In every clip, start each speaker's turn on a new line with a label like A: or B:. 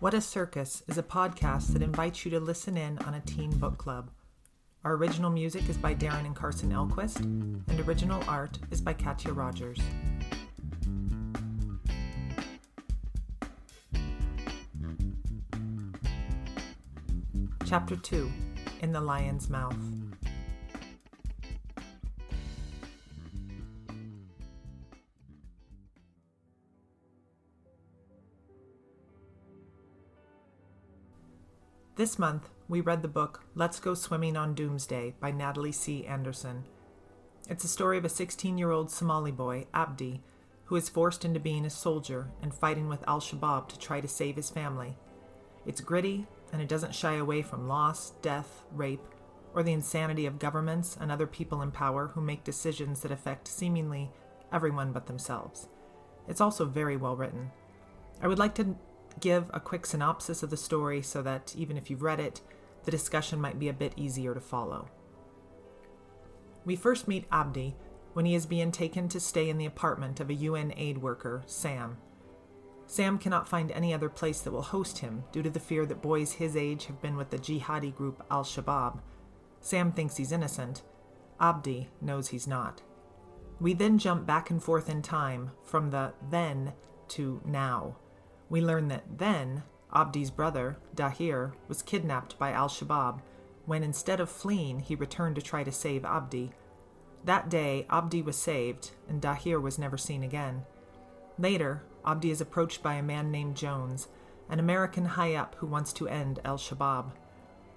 A: What a Circus is a podcast that invites you to listen in on a teen book club. Our original music is by Darren and Carson Elquist, and original art is by Katya Rogers. Chapter 2 In the Lion's Mouth. This month, we read the book Let's Go Swimming on Doomsday by Natalie C. Anderson. It's a story of a 16 year old Somali boy, Abdi, who is forced into being a soldier and fighting with Al Shabaab to try to save his family. It's gritty, and it doesn't shy away from loss, death, rape, or the insanity of governments and other people in power who make decisions that affect seemingly everyone but themselves. It's also very well written. I would like to give a quick synopsis of the story so that even if you've read it, the discussion might be a bit easier to follow. We first meet Abdi when he is being taken to stay in the apartment of a UN aid worker, Sam. Sam cannot find any other place that will host him due to the fear that boys his age have been with the jihadi group Al Shabaab. Sam thinks he's innocent. Abdi knows he's not. We then jump back and forth in time from the then to now. We learn that then, Abdi's brother, Dahir, was kidnapped by al Shabaab when instead of fleeing, he returned to try to save Abdi. That day, Abdi was saved, and Dahir was never seen again. Later, Abdi is approached by a man named Jones, an American high up who wants to end al Shabaab.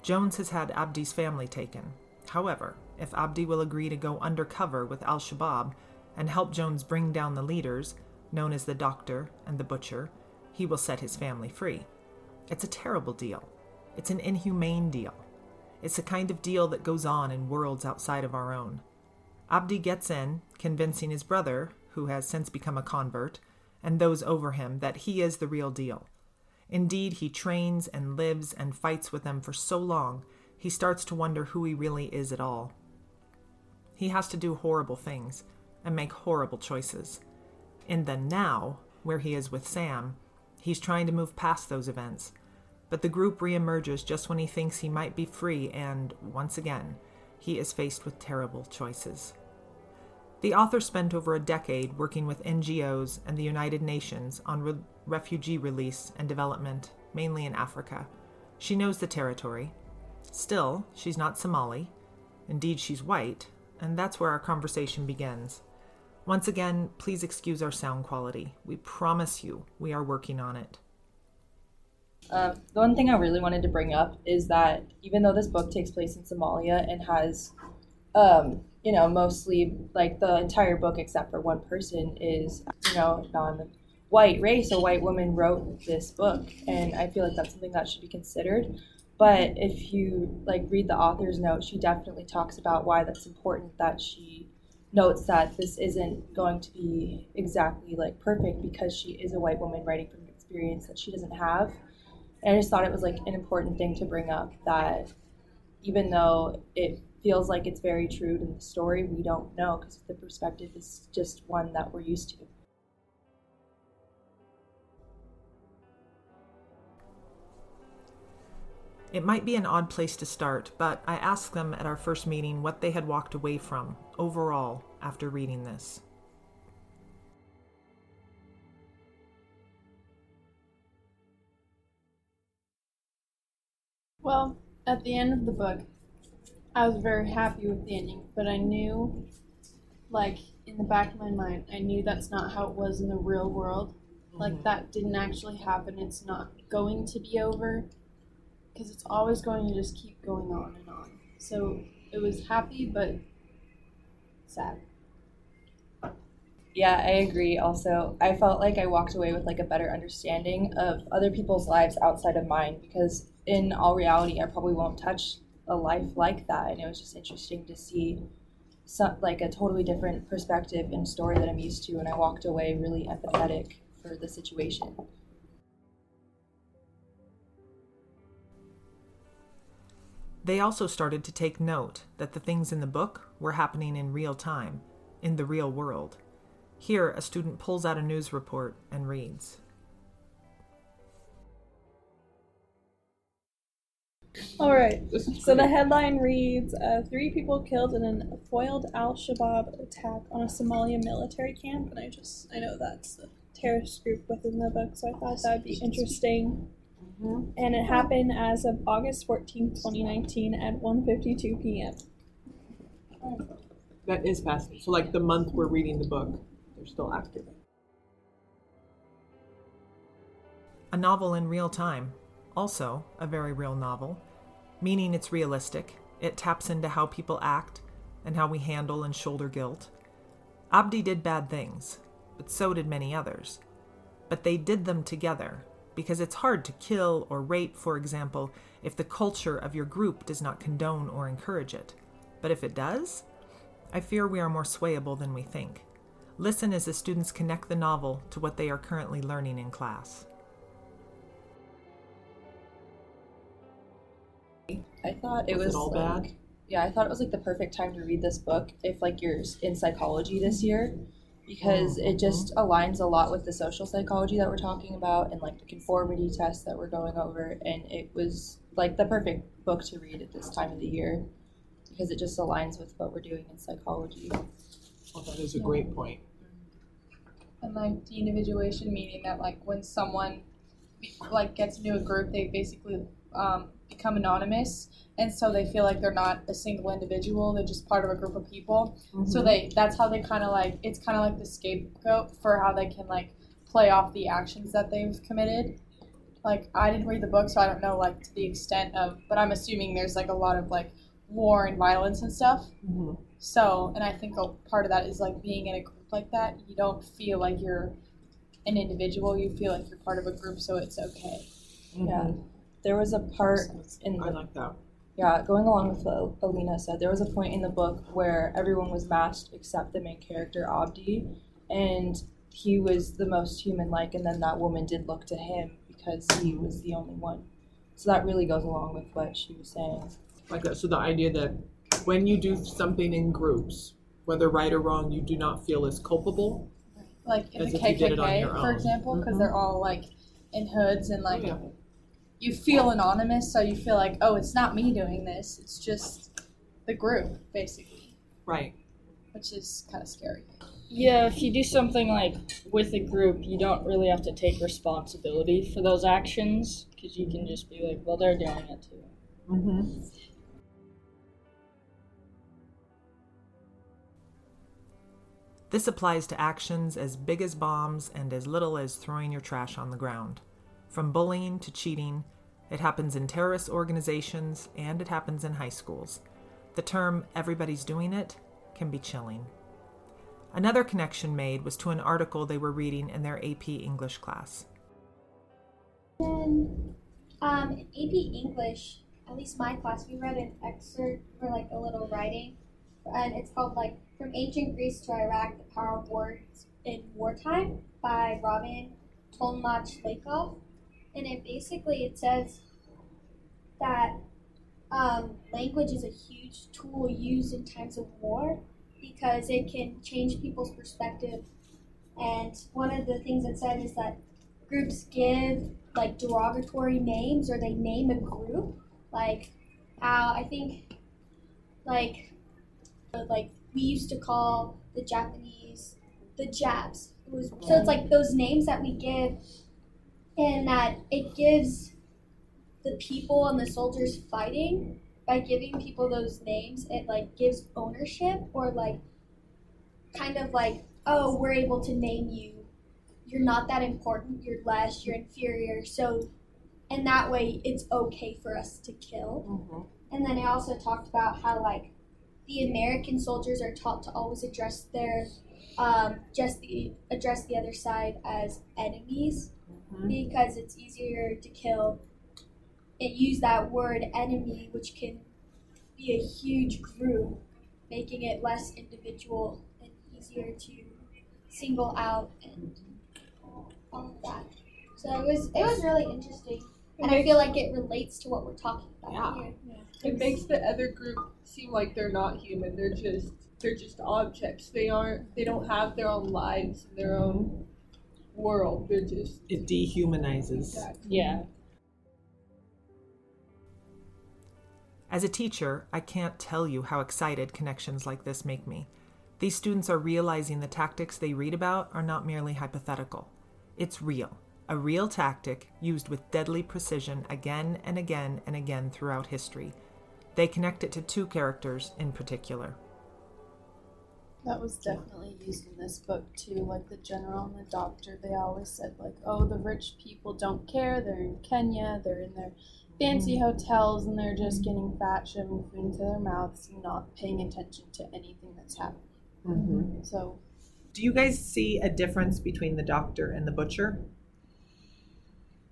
A: Jones has had Abdi's family taken. However, if Abdi will agree to go undercover with al Shabaab and help Jones bring down the leaders, known as the Doctor and the Butcher, he will set his family free. It's a terrible deal. It's an inhumane deal. It's the kind of deal that goes on in worlds outside of our own. Abdi gets in, convincing his brother, who has since become a convert, and those over him that he is the real deal. Indeed, he trains and lives and fights with them for so long, he starts to wonder who he really is at all. He has to do horrible things and make horrible choices. In the now, where he is with Sam, He's trying to move past those events. But the group reemerges just when he thinks he might be free, and once again, he is faced with terrible choices. The author spent over a decade working with NGOs and the United Nations on re- refugee release and development, mainly in Africa. She knows the territory. Still, she's not Somali. Indeed, she's white, and that's where our conversation begins. Once again, please excuse our sound quality. We promise you we are working on it.
B: Uh, the one thing I really wanted to bring up is that even though this book takes place in Somalia and has, um, you know, mostly like the entire book except for one person is, you know, non-white race, a white woman wrote this book, and I feel like that's something that should be considered. But if you like read the author's note, she definitely talks about why that's important that she notes that this isn't going to be exactly like perfect because she is a white woman writing from an experience that she doesn't have. And I just thought it was like an important thing to bring up that even though it feels like it's very true to the story, we don't know because the perspective is just one that we're used to.
A: It might be an odd place to start, but I asked them at our first meeting what they had walked away from overall after reading this.
C: Well, at the end of the book, I was very happy with the ending, but I knew, like, in the back of my mind, I knew that's not how it was in the real world. Like, mm-hmm. that didn't actually happen. It's not going to be over because it's always going to just keep going on and on. So it was happy, but sad.
B: Yeah, I agree. Also, I felt like I walked away with like a better understanding of other people's lives outside of mine because in all reality, I probably won't touch a life like that. And it was just interesting to see some, like a totally different perspective and story that I'm used to. And I walked away really empathetic for the situation.
A: They also started to take note that the things in the book were happening in real time, in the real world. Here, a student pulls out a news report and reads
D: All right. So the headline reads uh, Three people killed in a foiled al Shabaab attack on a Somalia military camp. And I just, I know that's the terrorist group within the book, so I thought that would be interesting.
E: Mhm.
D: And it happened as of August 14th, 2019 at 1.52 p.m.
E: That is fascinating. So, like the month we're reading the book, they're still active.
A: A novel in real time. Also, a very real novel, meaning it's realistic. It taps into how people act and how we handle and shoulder guilt. Abdi did bad things, but so did many others. But they did them together because it's hard to kill or rape, for example, if the culture of your group does not condone or encourage it. But if it does, I fear we are more swayable than we think. Listen as the students connect the novel to what they are currently learning in class.
B: I thought it
E: Was it all
B: like,
E: bad?
B: Yeah, I thought it was like the perfect time to read this book if like you're in psychology this year because it mm-hmm. just aligns a lot with the social psychology that we're talking about and like the conformity test that we're going over and it was like the perfect book to read at this time of the year because it just aligns with what we're doing in psychology.
E: Well, that is a great point.
C: And like the individuation meaning that like when someone like gets into a group, they basically um, become anonymous, and so they feel like they're not a single individual; they're just part of a group of people. So they that's how they kind of like it's kind of like the scapegoat for how they can like play off the actions that they've committed. Like I didn't read the book, so I don't know like to the extent of, but I'm assuming there's like a lot of like war and violence and stuff.
E: Mhm.
C: So, and I think a part of that is like being in a group like that. You don't feel like you're an individual. You feel like you're part of a group, so it's okay.
B: Yeah. There was a part in
E: I
B: the
E: like that.
B: Yeah, going along with what Alina said, there was a point in the book where everyone was masked except the main character, Abdi, and he was the most human like, and then that woman did look to him because he was the only one. So that really goes along with what she was saying.
E: Like that. So the idea that when you do something in groups, whether right or wrong, you do not feel as culpable.
C: Like in
E: As
C: the
E: if you did
C: KKK, for example, because
E: Mhm.
C: they're all like in hoods and like
E: yeah.
C: You feel anonymous, so you feel like, oh, it's not me doing this. It's just the group, basically,
E: Right.
C: which is kind of scary.
F: Yeah, if you do something like with a group, you don't really have to take responsibility for those actions because you can just be like, well, they're doing it too.
E: Mm-hmm.
A: This applies to actions as big as bombs and as little as throwing your trash on the ground. From bullying to cheating, it happens in terrorist organizations and it happens in high schools. The term everybody's doing it can be chilling. Another connection made was to an article they were reading in their AP English class.
G: Then, um, in AP English, at least my class, we read an excerpt for like a little writing, and it's called like "From Ancient Greece to Iraq: The Power of Words in Wartime" by Robin Tolmach and it basically it says that um, language is a huge tool used in times of war because it can change people's perspective. And one of the things it said is that groups give like derogatory names or they name a group like how i think like like we used to call the japanese the Japs. it was, so it's like those names that we give and that it gives the people and the soldiers fighting by giving people those names it like gives ownership or like kind of like oh we're able to name you you're not that important, you're less, you're inferior. So, in that way, it's okay for us to kill.
E: Mm-hmm.
G: And then I also talked about how, like, the American soldiers are taught to always address their, um, just the address the other side as enemies
E: Mhm.
G: because it's easier to kill. It use that word enemy, which can be a huge group, making it less individual and easier to single out and all of that. So it was it was really interesting, and I feel like it relates to what we're talking about
E: Yeah.
G: here.
H: It makes the other group seem like they're not human. They're just they're just objects. They aren't they don't have their own lives, and their own world. They're just
E: It dehumanizes.
H: exactly.
F: Yeah.
A: As a teacher, I can't tell you how excited connections like this make me. These students are realizing the tactics they read about are not merely hypothetical. It's real, a real tactic used with deadly precision again and again and again throughout history. They connect it to two characters in particular.
C: That was definitely used in this book too. Like the general and the doctor, they always said like, "Oh, the rich people don't care. They're in Kenya. They're in their fancy hotels, and they're just getting fat, shoving food into their mouths, and not paying attention to anything that's happening."
A: Mm-hmm.
C: So
A: Do you guys see a difference between the doctor and the butcher?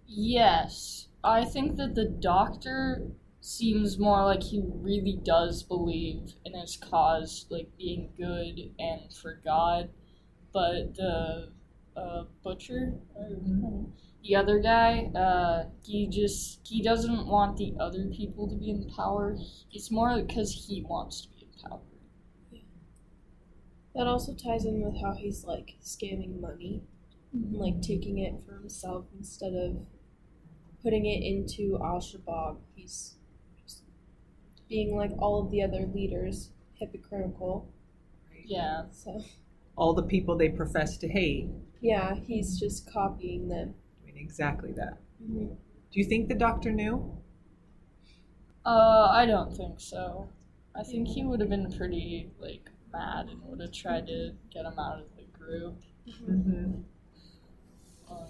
F: Yes, I think that the doctor seems more like he really does believe in his cause, like being good and for God. But the uh, butcher, or the other guy, uh, he just he doesn't want the other people to be in power. It's more because he wants to be in power.
D: That also ties in with how he's like scamming money, and, like taking it for himself instead of putting it into Al Shabaab. He's being like all of the other leaders, hypocritical.
F: Yeah.
D: So
A: All the people they profess to hate
D: yeah, he's just copying them.
A: doing exactly that.
D: Mhm.
A: Do you think the doctor knew?
F: Uh, I don't think so. I think he would have been pretty like mad and would have tried to get him out of the group.
A: Mm-hmm.
F: Um,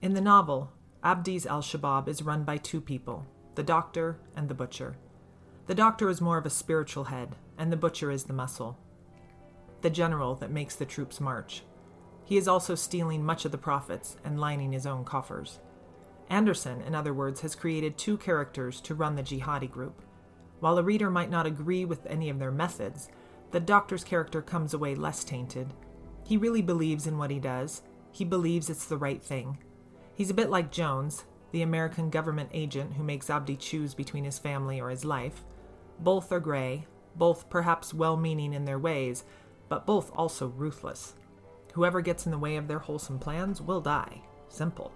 A: In the novel, Abdi's Al Shabaab is run by two people the doctor and the butcher. The doctor is more of a spiritual head, and the butcher is the muscle, the general that makes the troops march. He is also stealing much of the profits and lining his own coffers. Anderson, in other words, has created two characters to run the jihadi group. While a reader might not agree with any of their methods, the doctor's character comes away less tainted. He really believes in what he does, he believes it's the right thing. He's a bit like Jones, the American government agent who makes Abdi choose between his family or his life. Both are gray, both perhaps well meaning in their ways, but both also ruthless. Whoever gets in the way of their wholesome plans will die. Simple.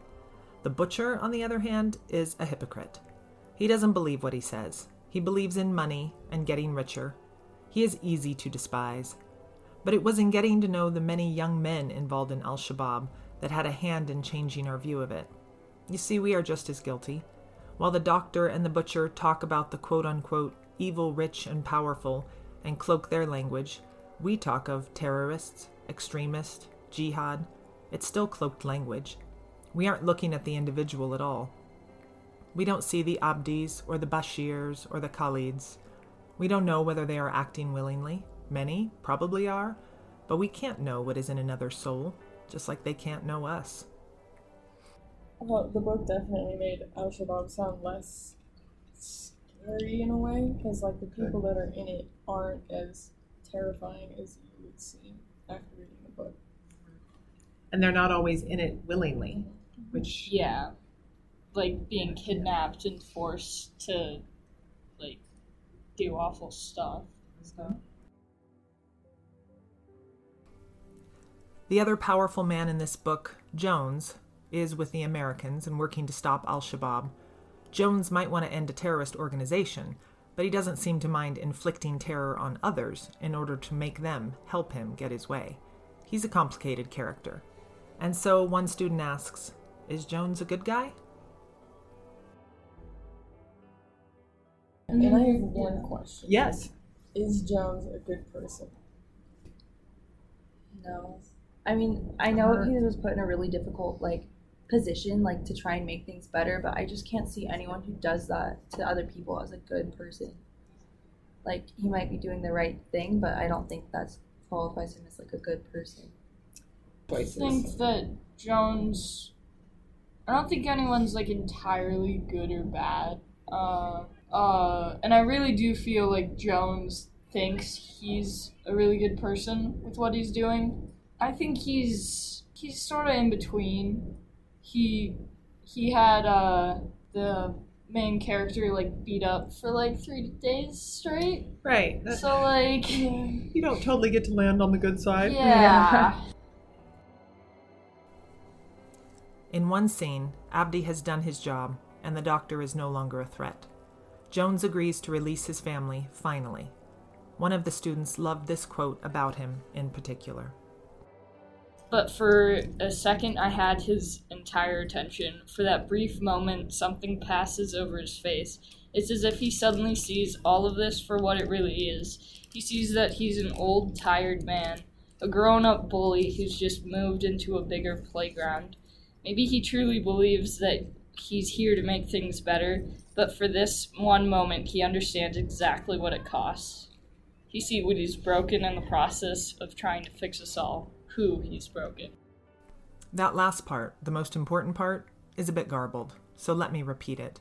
A: The butcher, on the other hand, is a hypocrite. He doesn't believe what he says. He believes in money and getting richer. He is easy to despise. But it was in getting to know the many young men involved in Al Shabaab that had a hand in changing our view of it. You see, we are just as guilty. While the doctor and the butcher talk about the quote unquote evil, rich, and powerful and cloak their language, we talk of terrorists, extremists, jihad. It's still cloaked language. We aren't looking at the individual at all. We don't see the Abdis or the Bashirs or the Khalids. We don't know whether they are acting willingly. Many probably are, but we can't know what is in another's soul, just like they can't know us.
I: Well, the book definitely made Al Shabaab sound less scary in a way, because like the people that are in it aren't as terrifying as you would see after reading the book.
A: And they're not always in it willingly, mm-hmm. which
F: yeah, like being kidnapped and forced to like do awful stuff. So.
A: The other powerful man in this book, Jones, is with the Americans and working to stop Al Shabaab. Jones might want to end a terrorist organization, but he doesn't seem to mind inflicting terror on others in order to make them help him get his way. He's a complicated character. And so one student asks, Is Jones a good guy?
I: And I have one question.
A: Yes.
I: Is Jones a good person?
B: No. I mean, I know he was put in a really difficult like position, like to try and make things better, but I just can't see anyone who does that to other people as a good person. Like he might be doing the right thing, but I don't think that qualifies him as like a good person.
F: I think that Jones. I don't think anyone's like entirely good or bad. Uh, uh, and I really do feel like Jones thinks he's a really good person with what he's doing. I think he's he's sort of in between. He he had uh the main character like beat up for like three days straight.
A: Right.
F: So like
A: you don't totally get to land on the good side.
F: yeah.
A: In one scene, Abdi has done his job, and the doctor is no longer a threat. Jones agrees to release his family, finally. One of the students loved this quote about him in particular.
F: But for a second, I had his entire attention. For that brief moment, something passes over his face. It's as if he suddenly sees all of this for what it really is. He sees that he's an old, tired man, a grown up bully who's just moved into a bigger playground. Maybe he truly believes that he's here to make things better, but for this one moment, he understands exactly what it costs. He sees what he's broken in the process of trying to fix us all who he's broken.
A: That last part, the most important part, is a bit garbled, so let me repeat it.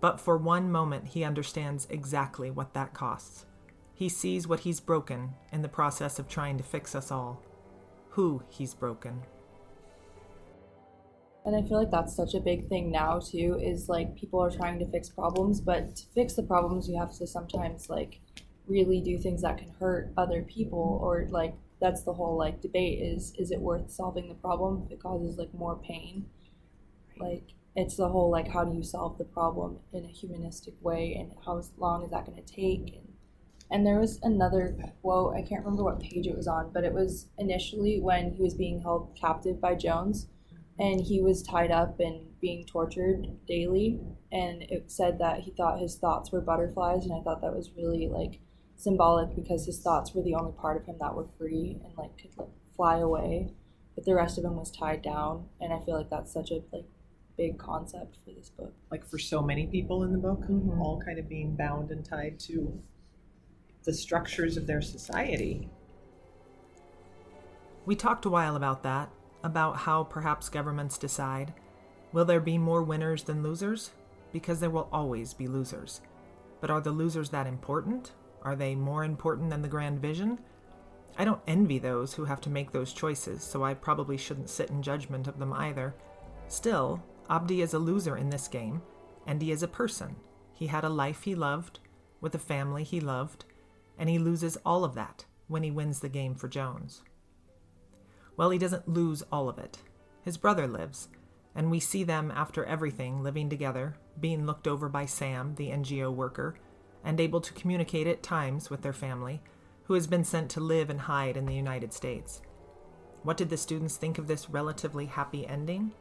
A: But for one moment, he understands exactly what that costs. He sees what he's broken in the process of trying to fix us all, who he's broken.
B: And I feel like that's such a big thing now too is like people are trying to fix problems, but to fix the problems you have to sometimes like really do things that can hurt other people or like that's the whole like debate is is it worth solving the problem if it causes like more pain? Like it's the whole like how do you solve the problem in a humanistic way and how long is that going to take? And and there was another quote i can't remember what page it was on but it was initially when he was being held captive by jones mm-hmm. and he was tied up and being tortured daily. And it said that he thought his thoughts were butterflies and i thought that was really like symbolic because his thoughts were the only part of him that were free and like could like fly away but the rest of him was tied down and i feel like that's such a like big concept for this book
E: like for so many people in the book
B: Mhm.
E: all kind of being bound and tied to the structures of their society
A: We talked a while about that, about how perhaps governments decide will there be more winners than losers? Because there will always be losers. But are the losers that important? Are they more important than the grand vision? I don't envy those who have to make those choices, so I probably shouldn't sit in judgment of them either. Still, Abdi is a loser in this game, and he is a person. He had a life he loved, with a family he loved, and he loses all of that when he wins the game for Jones. Well, he doesn't lose all of it. His brother lives, and we see them after everything living together, being looked over by Sam, the NGO worker, and able to communicate at times with their family, who has been sent to live and hide in the United States. What did the students think of this relatively happy ending?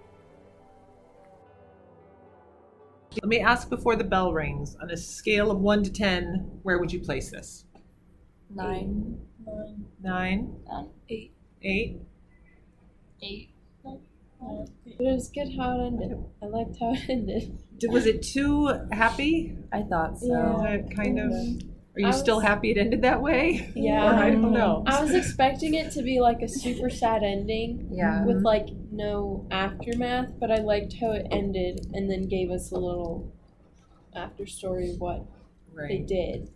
E: Let me ask before the bell rings on a scale of 1 to 10, where would you place this?
I: 9.
E: 9.
F: 9.
D: 9.
E: 8.
F: 8.
D: 8 it was good how it ended. I liked how it ended.
E: Did- was it too happy
B: i thought so
D: Yeah.
E: Is kind of are you
D: I
E: still happy it ended that way
D: Yeah.
E: or i don't know
D: I was expecting it to be like a super sad ending
B: yeah
D: with like no aftermath, but I liked how it ended and then gave us a little after story of what they did.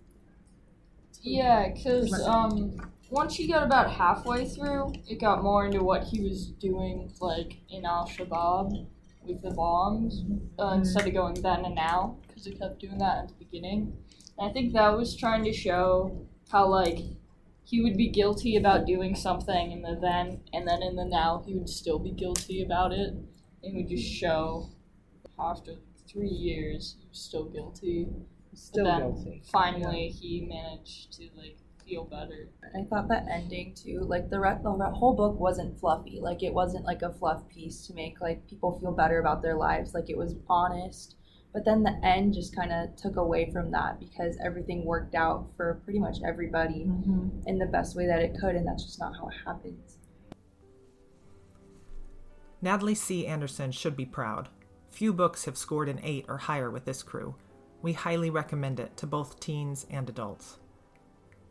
F: Yeah, because um, once he got about halfway through, it got more into what he was doing, like in Al Shabaab with the bombs, uh, instead of going then and now, because he kept doing that at the beginning. And I think that was trying to show how like he would be guilty about doing something in the then, and then in the now he would still be guilty about it. It would just show after three years he was still guilty
E: still
F: then
E: guilty
F: finally he managed to like feel better.
B: I thought that ending too, like the, re- the whole book wasn't fluffy. Like it wasn't like a fluff piece to make like people feel better about their lives. Like it was honest. But then the end just kind of took away from that because everything worked out for pretty much everybody
E: Mhm.
B: in the best way that it could, and that's just not how it happens.
A: Natalie C. Anderson should be proud. Few books have scored an 8 or higher with this crew. We highly recommend it to both teens and adults.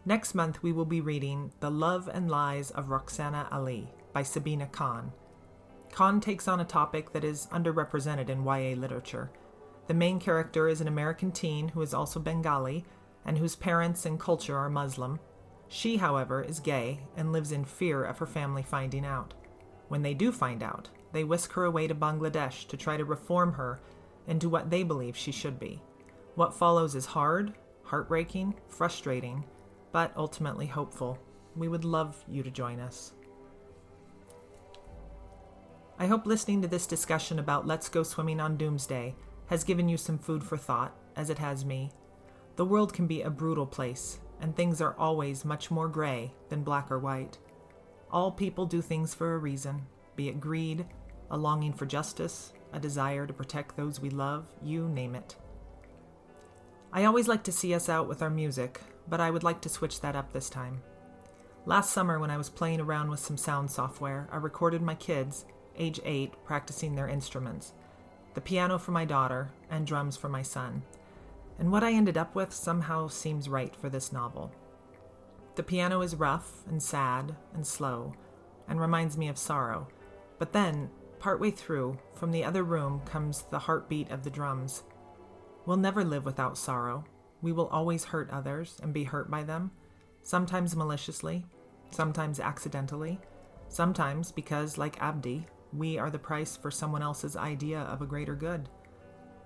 A: Next month, we will be reading The Love and Lies of Rukhsana Ali by Sabina Khan. Khan takes on a topic that is underrepresented in YA literature. The main character is an American teen who is also Bengali and whose parents and culture are Muslim. She, however, is gay and lives in fear of her family finding out. When they do find out, they whisk her away to Bangladesh to try to reform her into what they believe she should be. What follows is hard, heartbreaking, frustrating, but ultimately hopeful. We would love you to join us. I hope listening to this discussion about Let's Go Swimming on Doomsday has given you some food for thought, as it has me. The world can be a brutal place, and things are always much more gray than black or white. All people do things for a reason, be it greed, a longing for justice, a desire to protect those we love, you name it. I always like to see us out with our music, but I would like to switch that up this time. Last summer, when I was playing around with some sound software, I recorded my kids, age 8, practicing their instruments the piano for my daughter, and drums for my son. And what I ended up with somehow seems right for this novel. The piano is rough and sad and slow, and reminds me of sorrow. But then, partway through, from the other room comes the heartbeat of the drums. We'll never live without sorrow. We will always hurt others and be hurt by them, sometimes maliciously, sometimes accidentally, sometimes because, like Abdi, we are the price for someone else's idea of a greater good.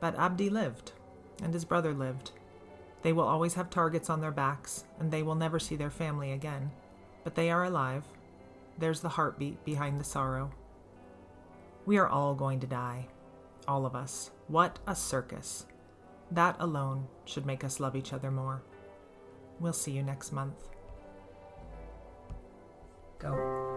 A: But Abdi lived, and his brother lived. They will always have targets on their backs, and they will never see their family again. But they are alive. There's the heartbeat behind the sorrow. We are all going to die. All of us. What a circus. That alone should make us love each other more. We'll see you next month. Go.